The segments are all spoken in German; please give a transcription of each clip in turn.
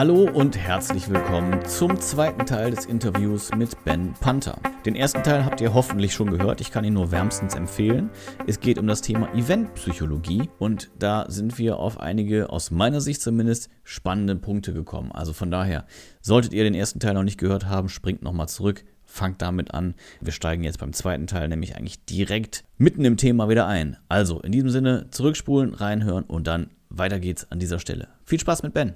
Hallo und herzlich willkommen zum zweiten Teil des Interviews mit Ben Panther. Den ersten Teil habt ihr hoffentlich schon gehört, ich kann ihn nur wärmstens empfehlen. Es geht um das Thema Eventpsychologie und da sind wir auf einige, aus meiner Sicht zumindest, spannende Punkte gekommen. Also von daher, solltet ihr den ersten Teil noch nicht gehört haben, springt nochmal zurück, fangt damit an. Wir steigen jetzt beim zweiten Teil nämlich eigentlich direkt mitten im Thema wieder ein. Also in diesem Sinne, zurückspulen, reinhören und dann weiter geht's an dieser Stelle. Viel Spaß mit Ben.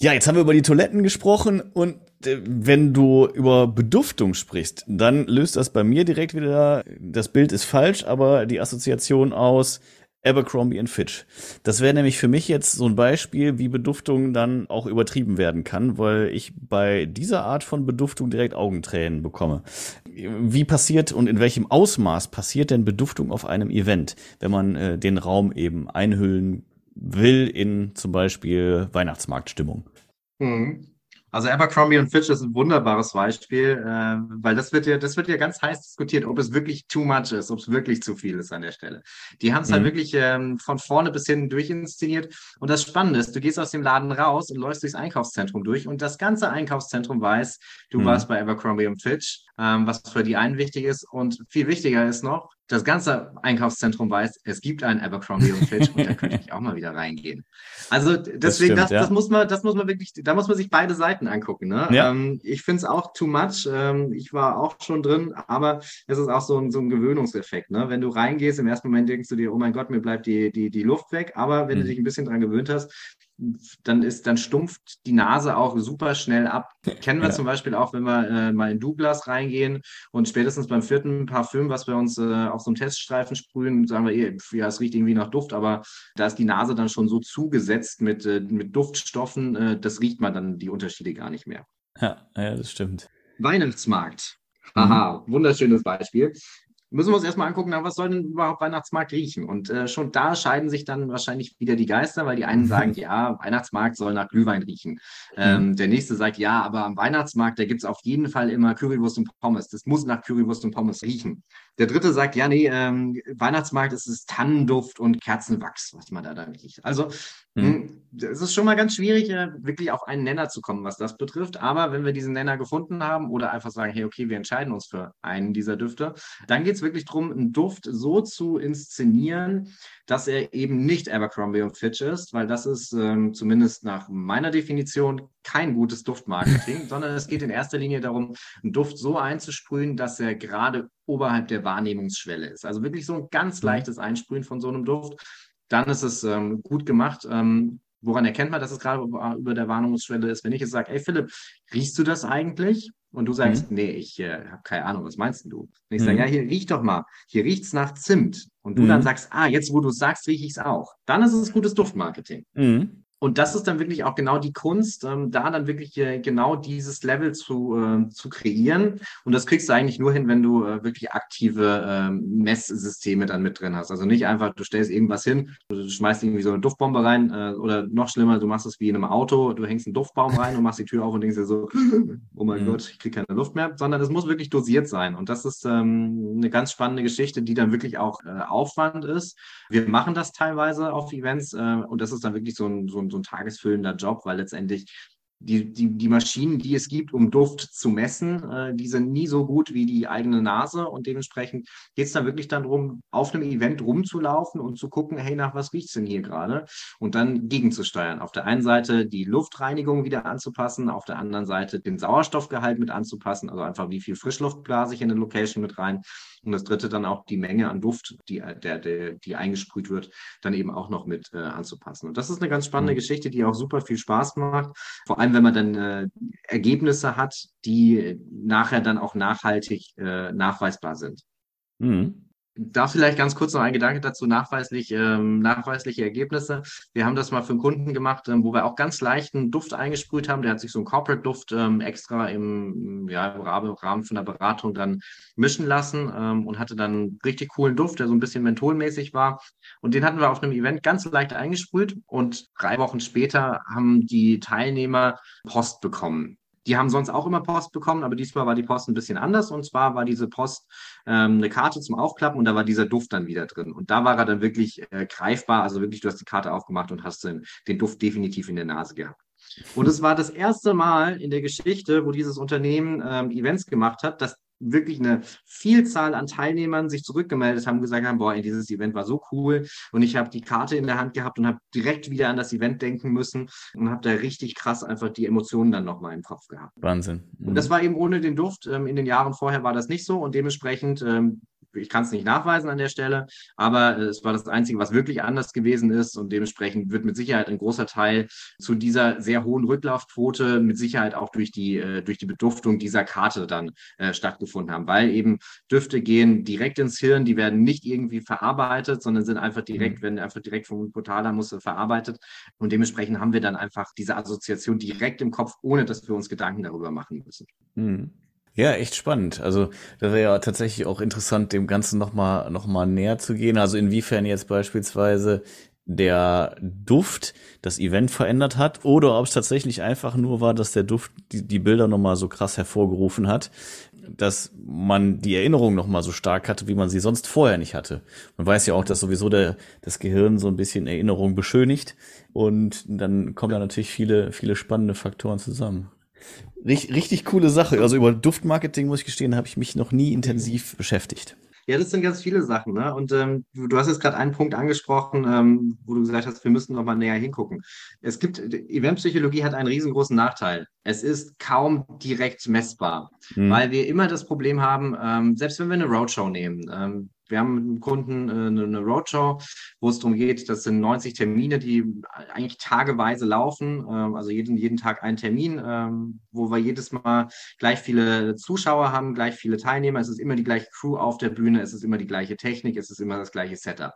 Ja, jetzt haben wir über die Toiletten gesprochen und äh, wenn du über Beduftung sprichst, dann löst das bei mir direkt wieder, das Bild ist falsch, aber die Assoziation aus Abercrombie and Fitch. Das wäre nämlich für mich jetzt so ein Beispiel, wie Beduftung dann auch übertrieben werden kann, weil ich bei dieser Art von Beduftung direkt Augentränen bekomme. Wie passiert und in welchem Ausmaß passiert denn Beduftung auf einem Event, wenn man äh, den Raum eben einhüllen will in zum Beispiel Weihnachtsmarktstimmung. Mhm. Also Abercrombie und Fitch ist ein wunderbares Beispiel, äh, weil das wird ja, das wird ja ganz heiß diskutiert, ob es wirklich too much ist, ob es wirklich zu viel ist an der Stelle. Die haben es halt mhm. halt wirklich ähm, von vorne bis hinten durchinszeniert. Und das Spannende ist, du gehst aus dem Laden raus und läufst durchs Einkaufszentrum durch und das ganze Einkaufszentrum weiß, du mhm. warst bei Abercrombie und Fitch, ähm, was für die einen wichtig ist. Und viel wichtiger ist noch, das ganze Einkaufszentrum weiß, es gibt einen Abercrombie und Fitch und da könnte ich auch mal wieder reingehen. Also deswegen, das, stimmt, das, das, muss man, das muss man wirklich, da muss man sich beide Seiten angucken. Ne? Ja. Ähm, ich finde es auch too much. Ähm, ich war auch schon drin, aber es ist auch so ein, so ein Gewöhnungseffekt. Ne? Wenn du reingehst, im ersten Moment denkst du dir, oh mein Gott, mir bleibt die, die, die Luft weg. Aber wenn mhm. du dich ein bisschen dran gewöhnt hast, dann ist, dann stumpft die Nase auch super schnell ab. Kennen wir ja. zum Beispiel auch, wenn wir äh, mal in Douglas reingehen und spätestens beim vierten Parfüm, was wir uns äh, auf so einem Teststreifen sprühen, sagen wir, eh, ja, es riecht irgendwie nach Duft, aber da ist die Nase dann schon so zugesetzt mit, äh, mit Duftstoffen, äh, das riecht man dann die Unterschiede gar nicht mehr. Ja, ja das stimmt. Weihnachtsmarkt. Aha, mhm. wunderschönes Beispiel müssen wir uns erstmal angucken, na, was soll denn überhaupt Weihnachtsmarkt riechen? Und äh, schon da scheiden sich dann wahrscheinlich wieder die Geister, weil die einen sagen, ja, Weihnachtsmarkt soll nach Glühwein riechen. Ähm. Der nächste sagt, ja, aber am Weihnachtsmarkt, da gibt es auf jeden Fall immer Currywurst und Pommes. Das muss nach Currywurst und Pommes riechen. Der dritte sagt, ja, nee, ähm, Weihnachtsmarkt ist es Tannenduft und Kerzenwachs, was man da dann riecht. Also mhm. es ist schon mal ganz schwierig, äh, wirklich auf einen Nenner zu kommen, was das betrifft. Aber wenn wir diesen Nenner gefunden haben oder einfach sagen, hey, okay, wir entscheiden uns für einen dieser Düfte, dann geht es wirklich darum, einen Duft so zu inszenieren, dass er eben nicht Abercrombie und Fitch ist, weil das ist ähm, zumindest nach meiner Definition kein gutes Duftmarketing, sondern es geht in erster Linie darum, einen Duft so einzusprühen, dass er gerade oberhalb der Wahrnehmungsschwelle ist. Also wirklich so ein ganz mhm. leichtes Einsprühen von so einem Duft. Dann ist es ähm, gut gemacht. Ähm, woran erkennt man, dass es gerade über der Wahrnehmungsschwelle ist? Wenn ich jetzt sage, ey Philipp, riechst du das eigentlich? Und du sagst, mhm. nee, ich äh, habe keine Ahnung, was meinst du? Und ich mhm. sage, ja, hier riech doch mal, hier riecht's nach Zimt. Und du mhm. dann sagst, ah, jetzt wo du sagst, rieche ich es auch. Dann ist es gutes Duftmarketing. Mhm. Und das ist dann wirklich auch genau die Kunst, ähm, da dann wirklich äh, genau dieses Level zu, äh, zu kreieren. Und das kriegst du eigentlich nur hin, wenn du äh, wirklich aktive ähm, Messsysteme dann mit drin hast. Also nicht einfach, du stellst irgendwas hin, du schmeißt irgendwie so eine Duftbombe rein äh, oder noch schlimmer, du machst es wie in einem Auto, du hängst einen Duftbaum rein und machst die Tür auf und denkst dir so, oh mein mhm. Gott, ich kriege keine Luft mehr, sondern es muss wirklich dosiert sein. Und das ist ähm, eine ganz spannende Geschichte, die dann wirklich auch äh, Aufwand ist. Wir machen das teilweise auf Events äh, und das ist dann wirklich so ein, so ein so ein tagesfüllender Job, weil letztendlich die, die, die Maschinen, die es gibt, um Duft zu messen, äh, die sind nie so gut wie die eigene Nase. Und dementsprechend geht es da wirklich dann darum, auf einem Event rumzulaufen und zu gucken, hey, nach was riecht es denn hier gerade? Und dann gegenzusteuern. Auf der einen Seite die Luftreinigung wieder anzupassen, auf der anderen Seite den Sauerstoffgehalt mit anzupassen, also einfach wie viel Frischluft blase ich in eine Location mit rein. Und das dritte dann auch die Menge an Duft, die, der, der, die eingesprüht wird, dann eben auch noch mit äh, anzupassen. Und das ist eine ganz spannende mhm. Geschichte, die auch super viel Spaß macht. Vor allem, wenn man dann äh, Ergebnisse hat, die nachher dann auch nachhaltig äh, nachweisbar sind. Mhm. Da vielleicht ganz kurz noch ein Gedanke dazu, nachweislich, ähm, nachweisliche Ergebnisse. Wir haben das mal für einen Kunden gemacht, ähm, wo wir auch ganz leichten Duft eingesprüht haben. Der hat sich so einen Corporate-Duft ähm, extra im, ja, im Rahmen von der Beratung dann mischen lassen ähm, und hatte dann einen richtig coolen Duft, der so ein bisschen mentholmäßig war. Und den hatten wir auf einem Event ganz leicht eingesprüht und drei Wochen später haben die Teilnehmer Post bekommen. Die haben sonst auch immer Post bekommen, aber diesmal war die Post ein bisschen anders. Und zwar war diese Post ähm, eine Karte zum Aufklappen und da war dieser Duft dann wieder drin. Und da war er dann wirklich äh, greifbar. Also wirklich, du hast die Karte aufgemacht und hast den, den Duft definitiv in der Nase gehabt. Und es war das erste Mal in der Geschichte, wo dieses Unternehmen ähm, Events gemacht hat, dass wirklich eine Vielzahl an Teilnehmern sich zurückgemeldet haben, gesagt haben, boah, dieses Event war so cool und ich habe die Karte in der Hand gehabt und habe direkt wieder an das Event denken müssen und habe da richtig krass einfach die Emotionen dann nochmal im Kopf gehabt. Wahnsinn. Mhm. Und das war eben ohne den Duft. Ähm, in den Jahren vorher war das nicht so und dementsprechend ähm, ich kann es nicht nachweisen an der Stelle, aber es war das Einzige, was wirklich anders gewesen ist und dementsprechend wird mit Sicherheit ein großer Teil zu dieser sehr hohen Rücklaufquote mit Sicherheit auch durch die, äh, durch die Beduftung dieser Karte dann äh, stattgefunden haben, weil eben Düfte gehen direkt ins Hirn, die werden nicht irgendwie verarbeitet, sondern sind einfach direkt, mhm. werden einfach direkt vom Hypothalamus verarbeitet und dementsprechend haben wir dann einfach diese Assoziation direkt im Kopf, ohne dass wir uns Gedanken darüber machen müssen. Mhm. Ja, echt spannend. Also das wäre ja tatsächlich auch interessant, dem Ganzen nochmal noch mal näher zu gehen. Also inwiefern jetzt beispielsweise der Duft das Event verändert hat oder ob es tatsächlich einfach nur war, dass der Duft die, die Bilder nochmal so krass hervorgerufen hat, dass man die Erinnerung nochmal so stark hatte, wie man sie sonst vorher nicht hatte. Man weiß ja auch, dass sowieso der, das Gehirn so ein bisschen Erinnerung beschönigt und dann kommen da natürlich viele, viele spannende Faktoren zusammen. Richtig, richtig coole Sache. Also über Duftmarketing, muss ich gestehen, habe ich mich noch nie intensiv beschäftigt. Ja, das sind ganz viele Sachen. Ne? Und ähm, du hast jetzt gerade einen Punkt angesprochen, ähm, wo du gesagt hast, wir müssen noch mal näher hingucken. Es gibt, Eventpsychologie hat einen riesengroßen Nachteil. Es ist kaum direkt messbar, mhm. weil wir immer das Problem haben, ähm, selbst wenn wir eine Roadshow nehmen, ähm, wir haben mit einem Kunden äh, eine Roadshow, wo es darum geht, das sind 90 Termine, die eigentlich tageweise laufen, ähm, also jeden, jeden Tag ein Termin, ähm, wo wir jedes Mal gleich viele Zuschauer haben, gleich viele Teilnehmer. Es ist immer die gleiche Crew auf der Bühne, es ist immer die gleiche Technik, es ist immer das gleiche Setup.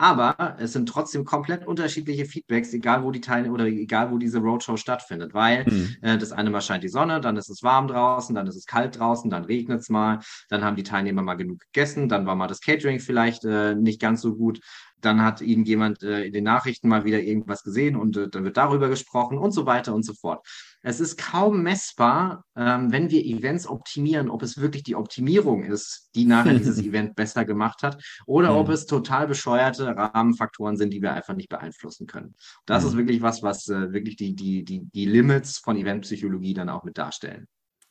Aber es sind trotzdem komplett unterschiedliche Feedbacks, egal wo die Teilnehmer oder egal wo diese Roadshow stattfindet, weil mhm. äh, das eine Mal scheint die Sonne, dann ist es warm draußen, dann ist es kalt draußen, dann regnet es mal, dann haben die Teilnehmer mal genug gegessen, dann war mal das Catering vielleicht äh, nicht ganz so gut dann hat irgendjemand äh, in den Nachrichten mal wieder irgendwas gesehen und äh, dann wird darüber gesprochen und so weiter und so fort. Es ist kaum messbar, ähm, wenn wir Events optimieren, ob es wirklich die Optimierung ist, die nachher dieses Event besser gemacht hat, oder mhm. ob es total bescheuerte Rahmenfaktoren sind, die wir einfach nicht beeinflussen können. Das mhm. ist wirklich was, was äh, wirklich die, die, die, die Limits von Eventpsychologie dann auch mit darstellen.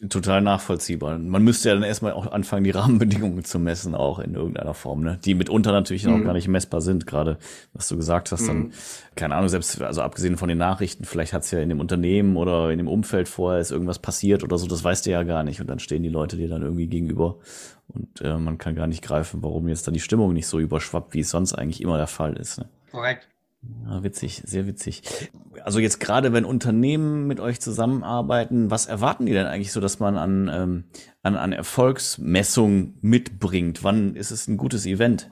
Total nachvollziehbar. Man müsste ja dann erstmal auch anfangen, die Rahmenbedingungen zu messen, auch in irgendeiner Form, ne? Die mitunter natürlich mhm. noch gar nicht messbar sind, gerade was du gesagt hast, mhm. dann, keine Ahnung, selbst, also abgesehen von den Nachrichten, vielleicht hat es ja in dem Unternehmen oder in dem Umfeld vorher ist irgendwas passiert oder so, das weißt du ja gar nicht. Und dann stehen die Leute dir dann irgendwie gegenüber und äh, man kann gar nicht greifen, warum jetzt dann die Stimmung nicht so überschwappt, wie es sonst eigentlich immer der Fall ist. Ne? Korrekt. Ja, witzig, sehr witzig. Also jetzt gerade, wenn Unternehmen mit euch zusammenarbeiten, was erwarten die denn eigentlich so, dass man an, ähm, an, an Erfolgsmessung mitbringt? Wann ist es ein gutes Event?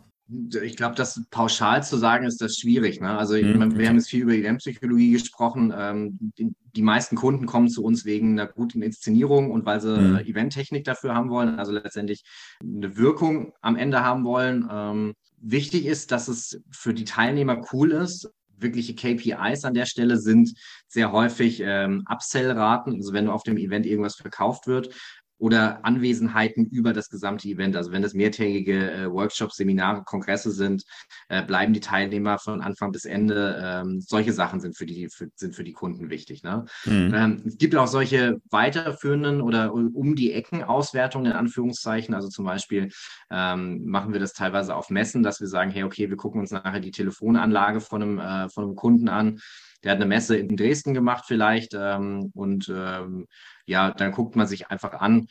Ich glaube, das pauschal zu sagen, ist das schwierig. Ne? Also hm, okay. wir haben jetzt viel über Eventpsychologie gesprochen. Ähm, die, die, meisten Kunden kommen zu uns wegen einer guten Inszenierung und weil sie hm. Eventtechnik dafür haben wollen, also letztendlich eine Wirkung am Ende haben wollen. Ähm, Wichtig ist, dass es für die Teilnehmer cool ist. Wirkliche KPIs an der Stelle sind sehr häufig ähm, Upsell-Raten. Also wenn auf dem Event irgendwas verkauft wird, oder Anwesenheiten über das gesamte Event. Also wenn das mehrtägige äh, Workshops, Seminare, Kongresse sind, äh, bleiben die Teilnehmer von Anfang bis Ende. Ähm, solche Sachen sind für die, für, sind für die Kunden wichtig. Ne? Mhm. Ähm, es gibt auch solche weiterführenden oder um die Ecken Auswertungen in Anführungszeichen. Also zum Beispiel ähm, machen wir das teilweise auf Messen, dass wir sagen, hey, okay, wir gucken uns nachher die Telefonanlage von einem, äh, von einem Kunden an der hat eine Messe in Dresden gemacht vielleicht ähm, und ähm, ja, dann guckt man sich einfach an,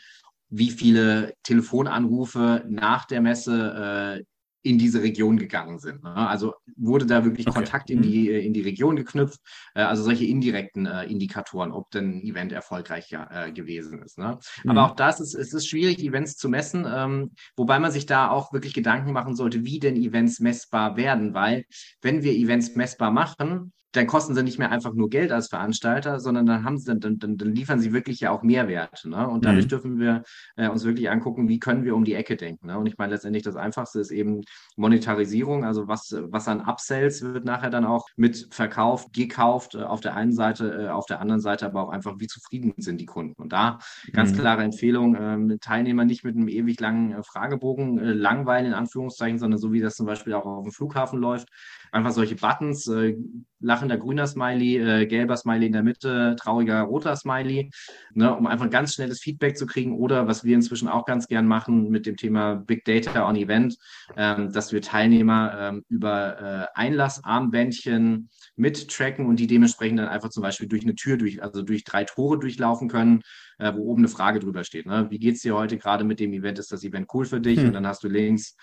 wie viele Telefonanrufe nach der Messe äh, in diese Region gegangen sind. Ne? Also wurde da wirklich okay. Kontakt in die, mhm. in die Region geknüpft, äh, also solche indirekten äh, Indikatoren, ob denn ein Event erfolgreich äh, gewesen ist. Ne? Mhm. Aber auch das ist, es ist schwierig, Events zu messen, ähm, wobei man sich da auch wirklich Gedanken machen sollte, wie denn Events messbar werden, weil wenn wir Events messbar machen, dann kosten sie nicht mehr einfach nur Geld als Veranstalter, sondern dann haben sie, dann, dann, dann liefern sie wirklich ja auch Mehrwert. Ne? Und dadurch mhm. dürfen wir äh, uns wirklich angucken, wie können wir um die Ecke denken. Ne? Und ich meine, letztendlich das Einfachste ist eben Monetarisierung, also was, was an Upsells wird nachher dann auch mit verkauft, gekauft, äh, auf der einen Seite, äh, auf der anderen Seite aber auch einfach, wie zufrieden sind die Kunden. Und da ganz mhm. klare Empfehlung, äh, Teilnehmer nicht mit einem ewig langen äh, Fragebogen äh, langweilen, in Anführungszeichen, sondern so wie das zum Beispiel auch auf dem Flughafen läuft, einfach solche Buttons, äh, lachender grüner Smiley, äh, gelber Smiley in der Mitte, trauriger roter Smiley, ne, um einfach ganz schnelles Feedback zu kriegen. Oder was wir inzwischen auch ganz gern machen mit dem Thema Big Data on Event, ähm, dass wir Teilnehmer ähm, über äh, Einlassarmbändchen mittracken und die dementsprechend dann einfach zum Beispiel durch eine Tür, durch, also durch drei Tore durchlaufen können, äh, wo oben eine Frage drüber steht. Ne? Wie es dir heute gerade mit dem Event? Ist das Event cool für dich? Hm. Und dann hast du links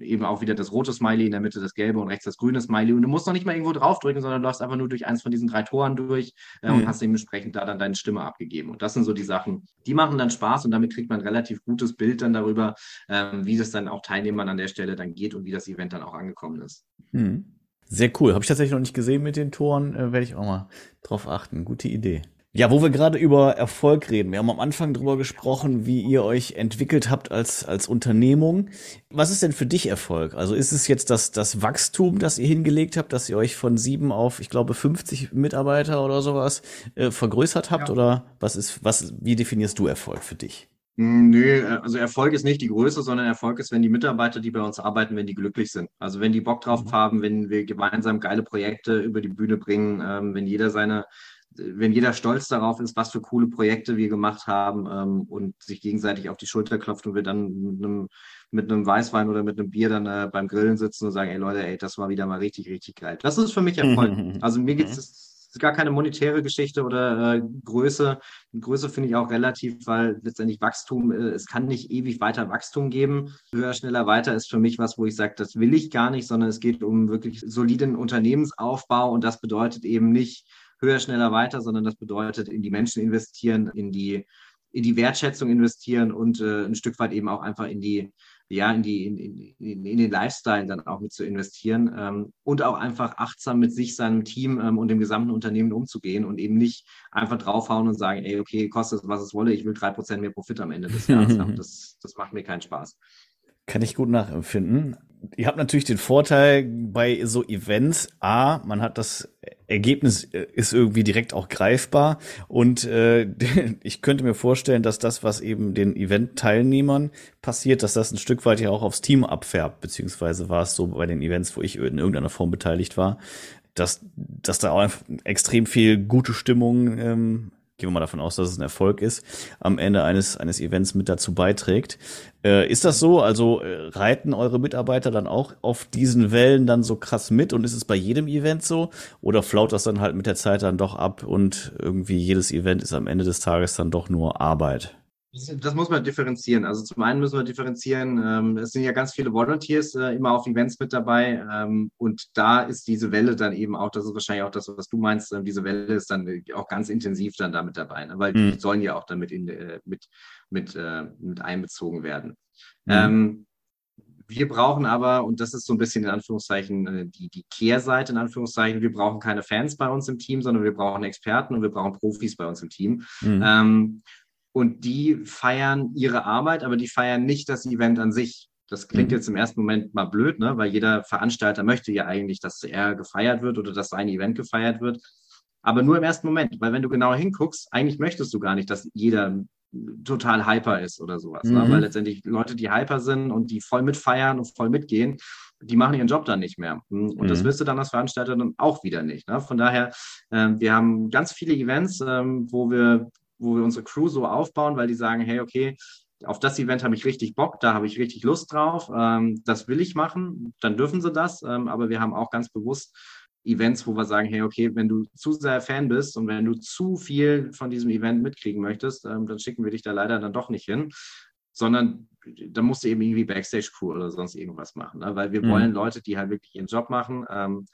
eben auch wieder das rote Smiley, in der Mitte das gelbe und rechts das grüne Smiley. Und du musst noch nicht mal irgendwo draufdrücken, sondern läufst einfach nur durch eins von diesen drei Toren durch äh, mhm. und hast dementsprechend da dann deine Stimme abgegeben. Und das sind so die Sachen, die machen dann Spaß und damit kriegt man ein relativ gutes Bild dann darüber, ähm, wie es dann auch Teilnehmern an der Stelle dann geht und wie das Event dann auch angekommen ist. Mhm. Sehr cool. Habe ich tatsächlich noch nicht gesehen mit den Toren. Äh, Werde ich auch mal drauf achten. Gute Idee. Ja, wo wir gerade über Erfolg reden. Wir haben am Anfang drüber gesprochen, wie ihr euch entwickelt habt als, als Unternehmung. Was ist denn für dich Erfolg? Also ist es jetzt das, das Wachstum, das ihr hingelegt habt, dass ihr euch von sieben auf, ich glaube, 50 Mitarbeiter oder sowas äh, vergrößert habt? Ja. Oder was ist, was, wie definierst du Erfolg für dich? Hm, nö, also Erfolg ist nicht die Größe, sondern Erfolg ist, wenn die Mitarbeiter, die bei uns arbeiten, wenn die glücklich sind. Also wenn die Bock drauf mhm. haben, wenn wir gemeinsam geile Projekte über die Bühne bringen, ähm, wenn jeder seine, wenn jeder stolz darauf ist, was für coole Projekte wir gemacht haben ähm, und sich gegenseitig auf die Schulter klopft und wir dann mit einem, mit einem Weißwein oder mit einem Bier dann äh, beim Grillen sitzen und sagen, ey Leute, ey, das war wieder mal richtig, richtig geil. Das ist für mich Erfolg. Also mir geht es gar keine monetäre Geschichte oder äh, Größe. Größe finde ich auch relativ, weil letztendlich Wachstum, äh, es kann nicht ewig weiter Wachstum geben. Höher, schneller, weiter ist für mich was, wo ich sage, das will ich gar nicht, sondern es geht um wirklich soliden Unternehmensaufbau und das bedeutet eben nicht, höher, schneller, weiter, sondern das bedeutet in die Menschen investieren, in die, in die Wertschätzung investieren und äh, ein Stück weit eben auch einfach in die, ja, in die, in, in, in den Lifestyle dann auch mit zu investieren ähm, und auch einfach achtsam mit sich, seinem Team ähm, und dem gesamten Unternehmen umzugehen und eben nicht einfach draufhauen und sagen, ey, okay, kostet es, was es wolle, ich will drei Prozent mehr Profit am Ende des Jahres haben. Das, das macht mir keinen Spaß. Kann ich gut nachempfinden. Ihr habt natürlich den Vorteil bei so Events, A, man hat das Ergebnis äh, ist irgendwie direkt auch greifbar und äh, ich könnte mir vorstellen, dass das, was eben den Event-Teilnehmern passiert, dass das ein Stück weit ja auch aufs Team abfärbt, beziehungsweise war es so bei den Events, wo ich in irgendeiner Form beteiligt war, dass, dass da auch extrem viel gute Stimmung ähm, gehen wir mal davon aus, dass es ein Erfolg ist, am Ende eines, eines Events mit dazu beiträgt. Äh, ist das so? Also äh, reiten eure Mitarbeiter dann auch auf diesen Wellen dann so krass mit und ist es bei jedem Event so? Oder flaut das dann halt mit der Zeit dann doch ab und irgendwie jedes Event ist am Ende des Tages dann doch nur Arbeit? Das muss man differenzieren. Also zum einen müssen wir differenzieren, ähm, es sind ja ganz viele Volunteers äh, immer auf Events mit dabei ähm, und da ist diese Welle dann eben auch, das ist wahrscheinlich auch das, was du meinst, äh, diese Welle ist dann auch ganz intensiv dann damit dabei, ne? weil mhm. die sollen ja auch damit in, äh, mit, mit, äh, mit einbezogen werden. Mhm. Ähm, wir brauchen aber, und das ist so ein bisschen in Anführungszeichen äh, die, die Kehrseite in Anführungszeichen, wir brauchen keine Fans bei uns im Team, sondern wir brauchen Experten und wir brauchen Profis bei uns im Team. Mhm. Ähm, und die feiern ihre Arbeit, aber die feiern nicht das Event an sich. Das klingt mhm. jetzt im ersten Moment mal blöd, ne? weil jeder Veranstalter möchte ja eigentlich, dass er gefeiert wird oder dass sein Event gefeiert wird. Aber nur im ersten Moment, weil wenn du genau hinguckst, eigentlich möchtest du gar nicht, dass jeder total hyper ist oder sowas. Ne? Mhm. Ne? Weil letztendlich Leute, die hyper sind und die voll mitfeiern und voll mitgehen, die machen ihren Job dann nicht mehr. Und mhm. das wirst du dann als Veranstalter dann auch wieder nicht. Ne? Von daher, äh, wir haben ganz viele Events, ähm, wo wir wo wir unsere Crew so aufbauen, weil die sagen, hey, okay, auf das Event habe ich richtig Bock, da habe ich richtig Lust drauf, ähm, das will ich machen, dann dürfen sie das. Ähm, aber wir haben auch ganz bewusst Events, wo wir sagen, hey, okay, wenn du zu sehr Fan bist und wenn du zu viel von diesem Event mitkriegen möchtest, ähm, dann schicken wir dich da leider dann doch nicht hin, sondern da musst du eben irgendwie Backstage-Crew oder sonst irgendwas machen, ne? weil wir mhm. wollen Leute, die halt wirklich ihren Job machen. Ähm,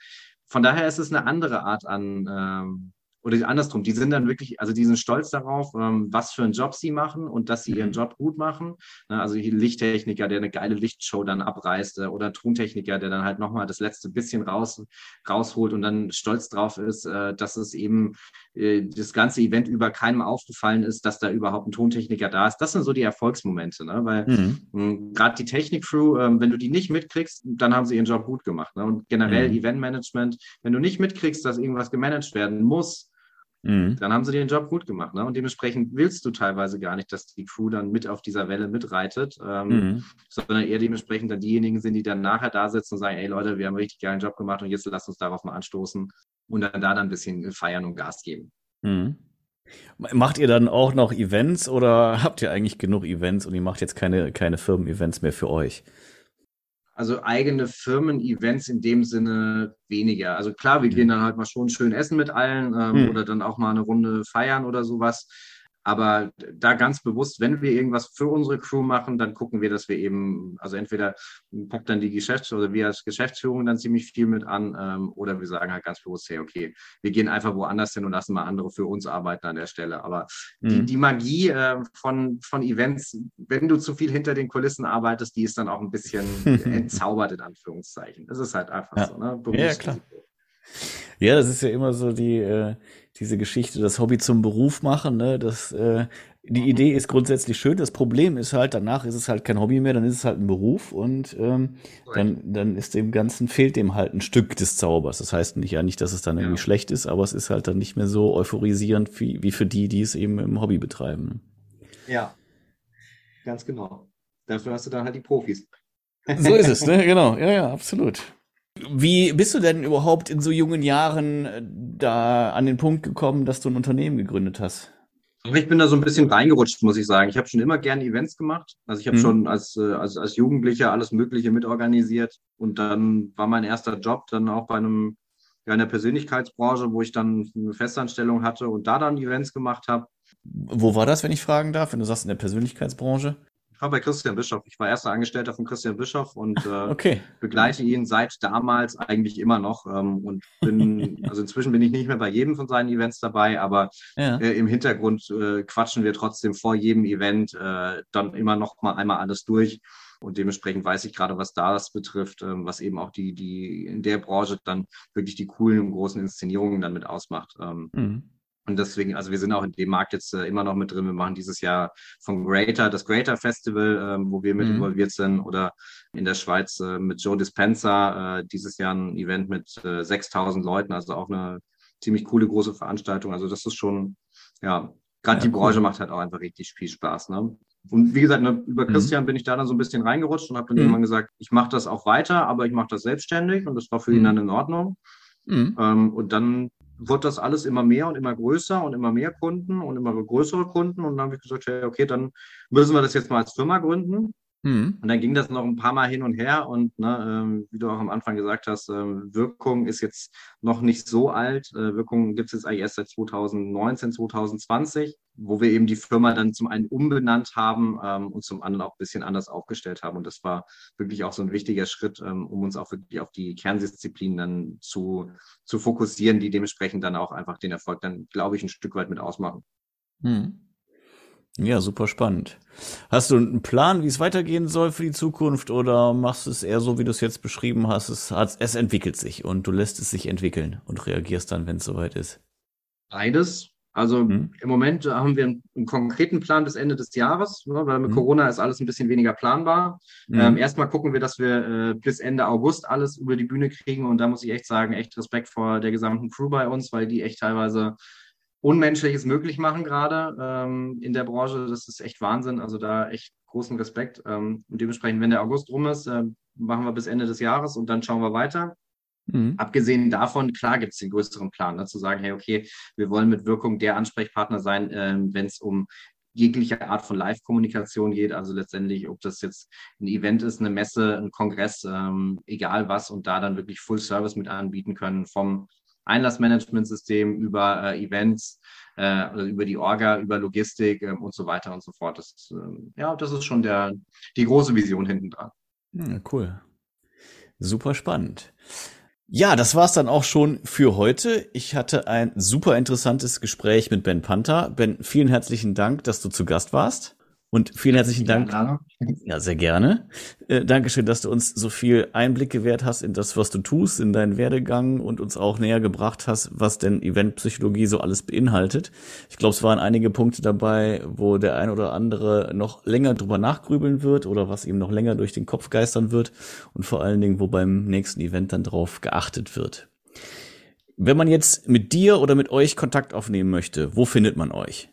von daher ist es eine andere Art an, ähm, oder andersrum, die sind dann wirklich, also die sind stolz darauf, ähm, was für einen Job sie machen und dass sie ihren mhm. Job gut machen. Ne, also Lichttechniker, der eine geile Lichtshow dann abreißt äh, oder Tontechniker, der dann halt nochmal das letzte bisschen raus, rausholt und dann stolz drauf ist, äh, dass es eben äh, das ganze Event über keinem aufgefallen ist, dass da überhaupt ein Tontechniker da ist. Das sind so die Erfolgsmomente, ne? weil mhm. gerade die Technik-Crew, ähm, wenn du die nicht mitkriegst, dann haben sie ihren Job gut gemacht. Ne? Und generell mhm. Eventmanagement, wenn du nicht mitkriegst, dass irgendwas gemanagt werden muss, Mhm. Dann haben sie den Job gut gemacht. Ne? Und dementsprechend willst du teilweise gar nicht, dass die Crew dann mit auf dieser Welle mitreitet, ähm, mhm. sondern eher dementsprechend dann diejenigen sind, die dann nachher da sitzen und sagen, ey Leute, wir haben einen richtig geilen Job gemacht und jetzt lasst uns darauf mal anstoßen und dann da dann ein bisschen feiern und Gas geben. Mhm. Macht ihr dann auch noch Events oder habt ihr eigentlich genug Events und ihr macht jetzt keine, keine Firmen-Events mehr für euch? Also eigene Firmen-Events in dem Sinne weniger. Also klar, wir gehen dann halt mal schon schön essen mit allen ähm, hm. oder dann auch mal eine Runde feiern oder sowas. Aber da ganz bewusst, wenn wir irgendwas für unsere Crew machen, dann gucken wir, dass wir eben, also entweder packt dann die Geschäftsführung oder wir als Geschäftsführung dann ziemlich viel mit an, ähm, oder wir sagen halt ganz bewusst, hey, okay, wir gehen einfach woanders hin und lassen mal andere für uns arbeiten an der Stelle. Aber mhm. die, die, Magie äh, von, von Events, wenn du zu viel hinter den Kulissen arbeitest, die ist dann auch ein bisschen entzaubert, in Anführungszeichen. Das ist halt einfach ja. so, ne? Ja, klar. Ja, das ist ja immer so die, äh, diese Geschichte, das Hobby zum Beruf machen. Ne? Das, äh, die mhm. Idee ist grundsätzlich schön. Das Problem ist halt, danach ist es halt kein Hobby mehr, dann ist es halt ein Beruf und ähm, dann, dann ist dem Ganzen, fehlt dem halt ein Stück des Zaubers. Das heißt nicht ja nicht, dass es dann irgendwie ja. schlecht ist, aber es ist halt dann nicht mehr so euphorisierend wie, wie für die, die es eben im Hobby betreiben. Ne? Ja, ganz genau. Dafür hast du dann halt die Profis. So ist es, ne? Genau, ja, ja, absolut. Wie bist du denn überhaupt in so jungen Jahren äh, da an den Punkt gekommen, dass du ein Unternehmen gegründet hast? Ich bin da so ein bisschen reingerutscht, muss ich sagen. Ich habe schon immer gerne Events gemacht. Also ich habe mhm. schon als, äh, als, als Jugendlicher alles Mögliche mitorganisiert. Und dann war mein erster Job dann auch bei einem, ja, in der Persönlichkeitsbranche, wo ich dann eine Festanstellung hatte und da dann Events gemacht habe. Wo war das, wenn ich fragen darf, wenn du sagst in der Persönlichkeitsbranche? Ich war bei Christian Bischoff. Ich war erster Angestellter von Christian Bischoff und äh, okay. begleite ihn seit damals eigentlich immer noch. Ähm, und bin, also inzwischen bin ich nicht mehr bei jedem von seinen Events dabei, aber ja. äh, im Hintergrund äh, quatschen wir trotzdem vor jedem Event äh, dann immer noch mal einmal alles durch. Und dementsprechend weiß ich gerade, was das betrifft, ähm, was eben auch die, die in der Branche dann wirklich die coolen und großen Inszenierungen dann mit ausmacht. Ähm, mhm. Und deswegen, also wir sind auch in dem Markt jetzt äh, immer noch mit drin. Wir machen dieses Jahr von Greater, das Greater Festival, ähm, wo wir mit mhm. involviert sind, oder in der Schweiz äh, mit Joe Dispenza, äh, dieses Jahr ein Event mit äh, 6000 Leuten, also auch eine ziemlich coole große Veranstaltung. Also das ist schon, ja, gerade ja, die Branche cool. macht halt auch einfach richtig viel Spaß. Ne? Und wie gesagt, ne, über mhm. Christian mhm. bin ich da dann so ein bisschen reingerutscht und habe dann mhm. irgendwann gesagt, ich mache das auch weiter, aber ich mache das selbstständig und das war für ihn mhm. dann in Ordnung. Mhm. Ähm, und dann wird das alles immer mehr und immer größer und immer mehr Kunden und immer größere Kunden. Und dann habe ich gesagt, okay, dann müssen wir das jetzt mal als Firma gründen. Mhm. Und dann ging das noch ein paar Mal hin und her. Und ne, ähm, wie du auch am Anfang gesagt hast, ähm, Wirkung ist jetzt noch nicht so alt. Äh, Wirkung gibt es jetzt eigentlich erst seit 2019, 2020, wo wir eben die Firma dann zum einen umbenannt haben ähm, und zum anderen auch ein bisschen anders aufgestellt haben. Und das war wirklich auch so ein wichtiger Schritt, ähm, um uns auch wirklich auf die Kerndisziplinen dann zu, zu fokussieren, die dementsprechend dann auch einfach den Erfolg dann, glaube ich, ein Stück weit mit ausmachen. Mhm. Ja, super spannend. Hast du einen Plan, wie es weitergehen soll für die Zukunft oder machst du es eher so, wie du es jetzt beschrieben hast? Es, hat, es entwickelt sich und du lässt es sich entwickeln und reagierst dann, wenn es soweit ist. Beides. Also hm. im Moment haben wir einen, einen, konkreten Plan bis Ende des Jahres, ne, weil mit hm. Corona ist alles ein bisschen weniger planbar. Hm. Ähm, erstmal gucken wir, dass wir äh, bis Ende August alles über die Bühne kriegen und da muss ich echt sagen, echt Respekt vor der gesamten Crew bei uns, weil die echt teilweise Unmenschliches möglich machen gerade ähm, in der Branche. Das ist echt Wahnsinn. Also da echt großen Respekt. Ähm, und dementsprechend, wenn der August rum ist, äh, machen wir bis Ende des Jahres und dann schauen wir weiter. Mhm. Abgesehen davon, klar gibt es den größeren Plan, ne, zu sagen, hey, okay, wir wollen mit Wirkung der Ansprechpartner sein, äh, wenn es um jegliche Art von Live-Kommunikation geht. Also letztendlich, ob das jetzt ein Event ist, eine Messe, ein Kongress, ähm, egal was, und da dann wirklich Full Service mit anbieten können, vom Einlassmanagementsystem, über äh, Events, äh, also über die Orga, über Logistik äh, und so weiter und so fort. Das, äh, ja, das ist schon der, die große Vision hinten dran. Ja, cool. Super spannend. Ja, das war's dann auch schon für heute. Ich hatte ein super interessantes Gespräch mit Ben Panther. Ben, vielen herzlichen Dank, dass du zu Gast warst. Und vielen herzlichen Dank. Ja, ja sehr gerne. Äh, Dankeschön, dass du uns so viel Einblick gewährt hast in das, was du tust, in deinen Werdegang und uns auch näher gebracht hast, was denn Eventpsychologie so alles beinhaltet. Ich glaube, es waren einige Punkte dabei, wo der ein oder andere noch länger drüber nachgrübeln wird oder was ihm noch länger durch den Kopf geistern wird und vor allen Dingen, wo beim nächsten Event dann drauf geachtet wird. Wenn man jetzt mit dir oder mit euch Kontakt aufnehmen möchte, wo findet man euch?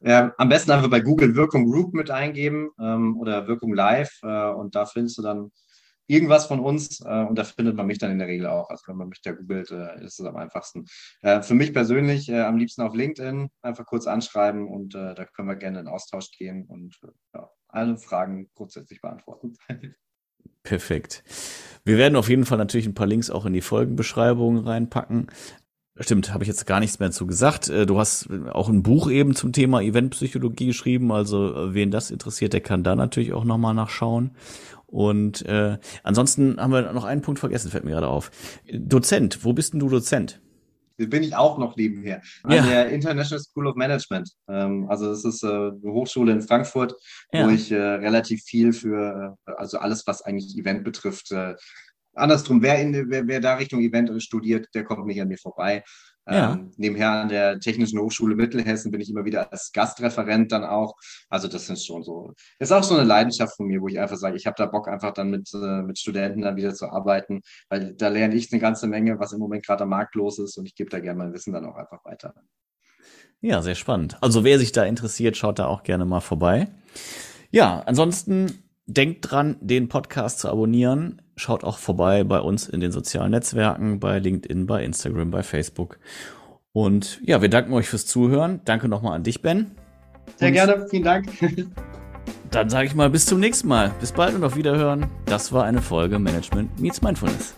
Ja, am besten einfach bei Google Wirkung Group mit eingeben ähm, oder Wirkung Live äh, und da findest du dann irgendwas von uns äh, und da findet man mich dann in der Regel auch. Also wenn man mich da googelt, äh, ist es am einfachsten. Äh, für mich persönlich äh, am liebsten auf LinkedIn einfach kurz anschreiben und äh, da können wir gerne in Austausch gehen und ja, alle Fragen grundsätzlich beantworten. Perfekt. Wir werden auf jeden Fall natürlich ein paar Links auch in die Folgenbeschreibung reinpacken. Stimmt, habe ich jetzt gar nichts mehr zu gesagt. Du hast auch ein Buch eben zum Thema Eventpsychologie geschrieben, also wen das interessiert, der kann da natürlich auch nochmal nachschauen. Und äh, ansonsten haben wir noch einen Punkt vergessen, fällt mir gerade auf. Dozent, wo bist denn du Dozent? bin ich auch noch nebenher. An ja. der International School of Management. Ähm, also das ist äh, eine Hochschule in Frankfurt, ja. wo ich äh, relativ viel für, äh, also alles, was eigentlich Event betrifft. Andersrum, wer, in, wer, wer da Richtung Event studiert, der kommt nicht an mir vorbei. Ja. Ähm, nebenher an der Technischen Hochschule Mittelhessen bin ich immer wieder als Gastreferent dann auch. Also das ist schon so, ist auch so eine Leidenschaft von mir, wo ich einfach sage, ich habe da Bock einfach dann mit, äh, mit Studenten dann wieder zu arbeiten, weil da lerne ich eine ganze Menge, was im Moment gerade am Markt los ist und ich gebe da gerne mein Wissen dann auch einfach weiter. Ja, sehr spannend. Also wer sich da interessiert, schaut da auch gerne mal vorbei. Ja, ansonsten denkt dran, den Podcast zu abonnieren. Schaut auch vorbei bei uns in den sozialen Netzwerken, bei LinkedIn, bei Instagram, bei Facebook. Und ja, wir danken euch fürs Zuhören. Danke nochmal an dich, Ben. Sehr und gerne, vielen Dank. Dann sage ich mal bis zum nächsten Mal. Bis bald und auf Wiederhören. Das war eine Folge Management Meets Mindfulness.